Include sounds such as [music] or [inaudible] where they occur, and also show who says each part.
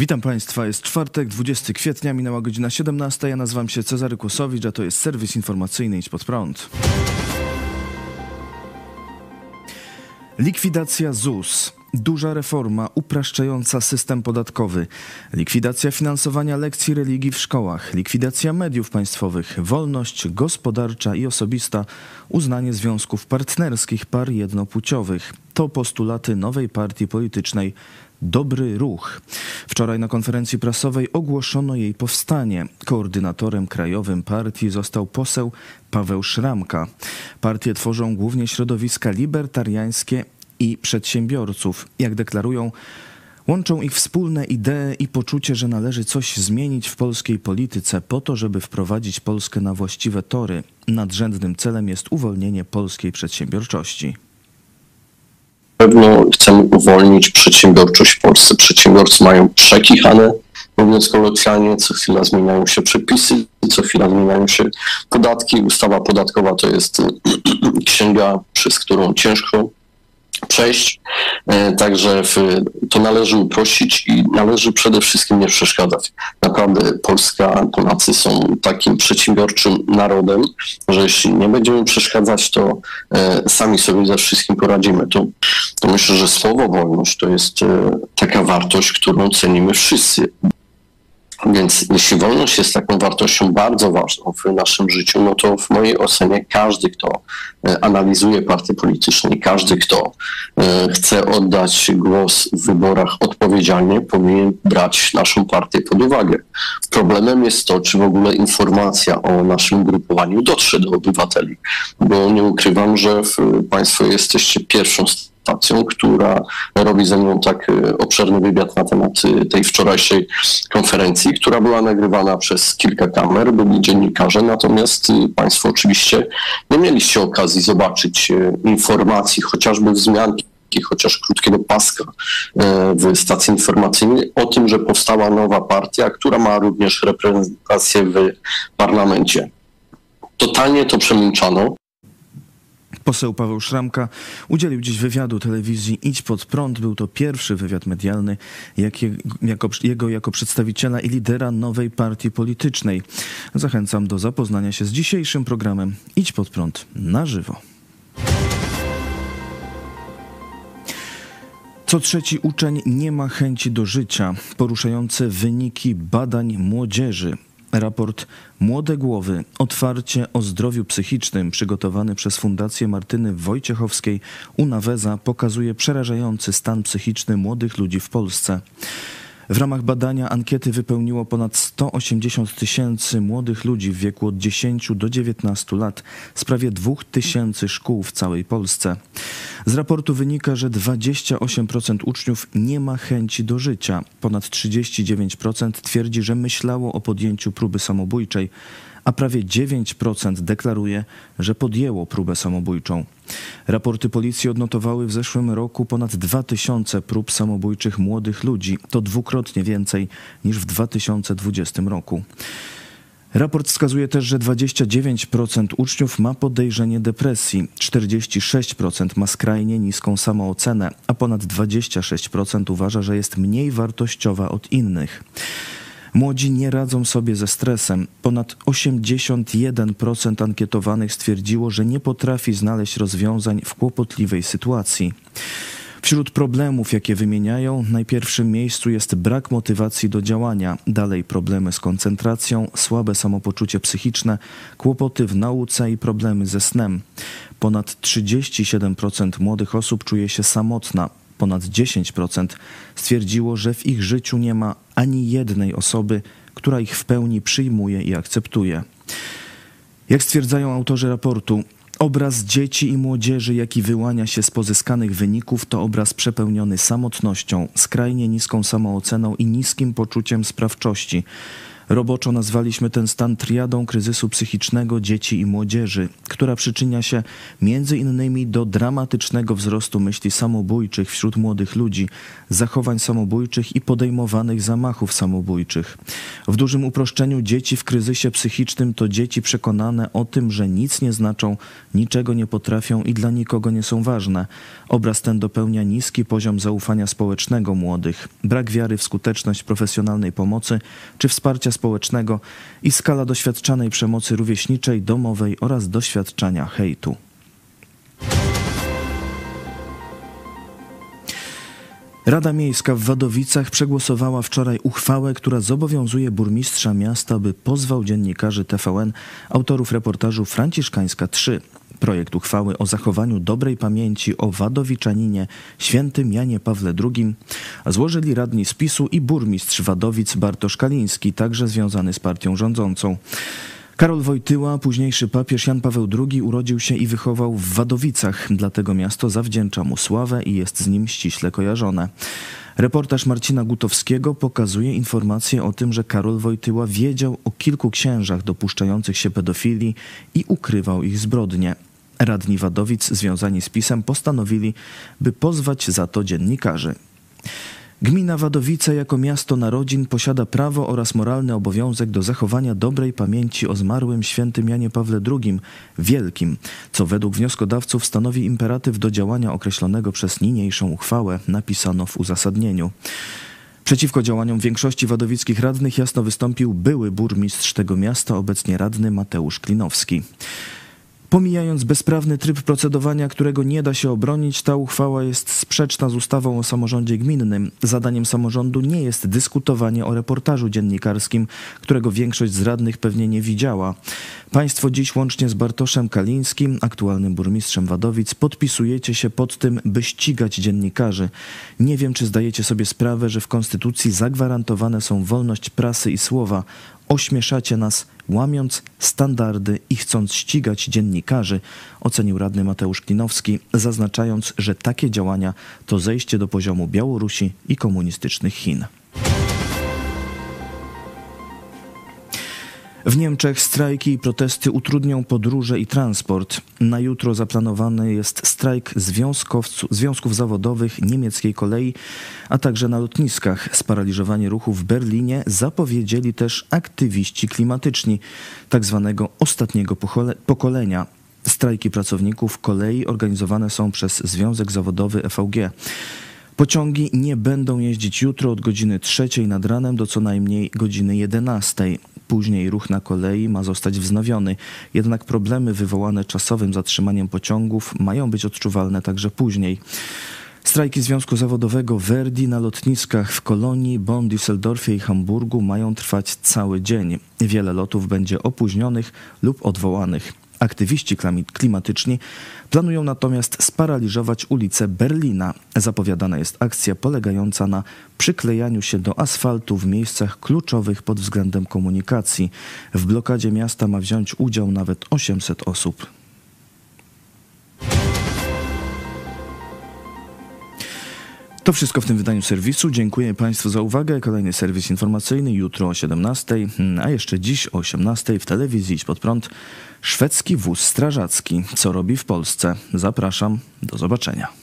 Speaker 1: Witam Państwa, jest czwartek, 20 kwietnia, minęła godzina 17. Ja nazywam się Cezary Kłosowicz, a to jest serwis informacyjny Idź Pod Prąd. Likwidacja ZUS. Duża reforma upraszczająca system podatkowy, likwidacja finansowania lekcji religii w szkołach, likwidacja mediów państwowych, wolność gospodarcza i osobista, uznanie związków partnerskich par jednopłciowych. To postulaty nowej partii politycznej Dobry Ruch. Wczoraj na konferencji prasowej ogłoszono jej powstanie. Koordynatorem krajowym partii został poseł Paweł Szramka. Partię tworzą głównie środowiska libertariańskie i przedsiębiorców. Jak deklarują, Łączą ich wspólne idee i poczucie, że należy coś zmienić w polskiej polityce po to, żeby wprowadzić Polskę na właściwe tory. Nadrzędnym celem jest uwolnienie polskiej przedsiębiorczości
Speaker 2: pewno chcemy uwolnić przedsiębiorczość w Polsce. Przedsiębiorcy mają przekichane, mówiąc kolokwialnie, co chwila zmieniają się przepisy, co chwila zmieniają się podatki. Ustawa podatkowa to jest [clears throat] księga, przez którą ciężko przejść. E, także w, to należy uprościć i należy przede wszystkim nie przeszkadzać. Naprawdę Polska, Polacy są takim przedsiębiorczym narodem, że jeśli nie będziemy przeszkadzać, to e, sami sobie ze wszystkim poradzimy. To, to myślę, że słowo wolność to jest e, taka wartość, którą cenimy wszyscy. Więc jeśli wolność jest taką wartością bardzo ważną w naszym życiu, no to w mojej ocenie każdy, kto e, analizuje partie polityczne, każdy, kto e, chce oddać głos w wyborach odpowiedzialnie, powinien brać naszą partię pod uwagę. Problemem jest to, czy w ogóle informacja o naszym grupowaniu dotrze do obywateli, bo nie ukrywam, że Państwo jesteście pierwszą która robi ze mną tak y, obszerny wywiad na temat y, tej wczorajszej konferencji, która była nagrywana przez kilka kamer, byli dziennikarze, natomiast y, Państwo oczywiście nie mieliście okazji zobaczyć informacji, chociażby wzmianki chociaż krótkiego paska w stacji informacyjnej o tym, że powstała nowa partia, która ma również reprezentację w parlamencie. Totalnie to przemilczano.
Speaker 1: Poseł Paweł Szramka udzielił dziś wywiadu telewizji Idź Pod Prąd. Był to pierwszy wywiad medialny jakie, jako, jego jako przedstawiciela i lidera nowej partii politycznej. Zachęcam do zapoznania się z dzisiejszym programem Idź Pod Prąd na żywo. Co trzeci uczeń nie ma chęci do życia. Poruszające wyniki badań młodzieży. Raport Młode Głowy Otwarcie o zdrowiu psychicznym przygotowany przez Fundację Martyny Wojciechowskiej Unaweza pokazuje przerażający stan psychiczny młodych ludzi w Polsce. W ramach badania ankiety wypełniło ponad 180 tysięcy młodych ludzi w wieku od 10 do 19 lat z prawie 2 tysięcy szkół w całej Polsce. Z raportu wynika, że 28% uczniów nie ma chęci do życia. Ponad 39% twierdzi, że myślało o podjęciu próby samobójczej a prawie 9% deklaruje, że podjęło próbę samobójczą. Raporty policji odnotowały w zeszłym roku ponad 2000 prób samobójczych młodych ludzi. To dwukrotnie więcej niż w 2020 roku. Raport wskazuje też, że 29% uczniów ma podejrzenie depresji, 46% ma skrajnie niską samoocenę, a ponad 26% uważa, że jest mniej wartościowa od innych. Młodzi nie radzą sobie ze stresem. Ponad 81% ankietowanych stwierdziło, że nie potrafi znaleźć rozwiązań w kłopotliwej sytuacji. Wśród problemów, jakie wymieniają, na pierwszym miejscu jest brak motywacji do działania, dalej problemy z koncentracją, słabe samopoczucie psychiczne, kłopoty w nauce i problemy ze snem. Ponad 37% młodych osób czuje się samotna, ponad 10% stwierdziło, że w ich życiu nie ma ani jednej osoby, która ich w pełni przyjmuje i akceptuje. Jak stwierdzają autorzy raportu, obraz dzieci i młodzieży, jaki wyłania się z pozyskanych wyników, to obraz przepełniony samotnością, skrajnie niską samooceną i niskim poczuciem sprawczości. Roboczo nazwaliśmy ten stan triadą kryzysu psychicznego dzieci i młodzieży, która przyczynia się między innymi do dramatycznego wzrostu myśli samobójczych wśród młodych ludzi, zachowań samobójczych i podejmowanych zamachów samobójczych. W dużym uproszczeniu dzieci w kryzysie psychicznym to dzieci przekonane o tym, że nic nie znaczą, niczego nie potrafią i dla nikogo nie są ważne. Obraz ten dopełnia niski poziom zaufania społecznego młodych, brak wiary w skuteczność profesjonalnej pomocy czy wsparcia społecznego i skala doświadczanej przemocy rówieśniczej, domowej oraz doświadczania hejtu. Rada Miejska w Wadowicach przegłosowała wczoraj uchwałę, która zobowiązuje burmistrza miasta, by pozwał dziennikarzy TVN, autorów reportażu Franciszkańska 3. Projekt uchwały o zachowaniu dobrej pamięci o Wadowiczaninie świętym Janie Pawle II złożyli radni z PiSu i burmistrz Wadowic Bartosz Kaliński, także związany z partią rządzącą. Karol Wojtyła, późniejszy papież Jan Paweł II, urodził się i wychował w Wadowicach, dlatego miasto zawdzięcza mu sławę i jest z nim ściśle kojarzone. Reportaż Marcina Gutowskiego pokazuje informacje o tym, że Karol Wojtyła wiedział o kilku księżach dopuszczających się pedofilii i ukrywał ich zbrodnie. Radni Wadowic związani z pisem postanowili, by pozwać za to dziennikarzy. Gmina Wadowice jako miasto narodzin posiada prawo oraz moralny obowiązek do zachowania dobrej pamięci o zmarłym świętym Janie Pawle II Wielkim, co według wnioskodawców stanowi imperatyw do działania określonego przez niniejszą uchwałę, napisano w uzasadnieniu. Przeciwko działaniom większości wadowickich radnych jasno wystąpił były burmistrz tego miasta, obecnie radny Mateusz Klinowski. Pomijając bezprawny tryb procedowania, którego nie da się obronić, ta uchwała jest sprzeczna z ustawą o samorządzie gminnym. Zadaniem samorządu nie jest dyskutowanie o reportażu dziennikarskim, którego większość z radnych pewnie nie widziała. Państwo dziś łącznie z Bartoszem Kalińskim, aktualnym burmistrzem Wadowic, podpisujecie się pod tym, by ścigać dziennikarzy. Nie wiem, czy zdajecie sobie sprawę, że w Konstytucji zagwarantowane są wolność prasy i słowa. Ośmieszacie nas, łamiąc standardy i chcąc ścigać dziennikarzy, ocenił radny Mateusz Klinowski, zaznaczając, że takie działania to zejście do poziomu Białorusi i komunistycznych Chin. W Niemczech strajki i protesty utrudnią podróże i transport. Na jutro zaplanowany jest strajk związków zawodowych niemieckiej kolei, a także na lotniskach. Sparaliżowanie ruchu w Berlinie zapowiedzieli też aktywiści klimatyczni, tak zwanego ostatniego pokolenia. Strajki pracowników kolei organizowane są przez Związek Zawodowy EVG. Pociągi nie będą jeździć jutro od godziny trzeciej nad ranem do co najmniej godziny 11. Później ruch na kolei ma zostać wznowiony, jednak problemy wywołane czasowym zatrzymaniem pociągów mają być odczuwalne także później. Strajki Związku Zawodowego Verdi na lotniskach w Kolonii, Bonn, Düsseldorfie i Hamburgu mają trwać cały dzień. Wiele lotów będzie opóźnionych lub odwołanych. Aktywiści klimatyczni planują natomiast sparaliżować ulice Berlina. Zapowiadana jest akcja polegająca na przyklejaniu się do asfaltu w miejscach kluczowych pod względem komunikacji. W blokadzie miasta ma wziąć udział nawet 800 osób. To wszystko w tym wydaniu serwisu. Dziękuję Państwu za uwagę. Kolejny serwis informacyjny jutro o 17, a jeszcze dziś o 18 w telewizji Idź Pod Prąd. Szwedzki wóz strażacki. Co robi w Polsce? Zapraszam. Do zobaczenia.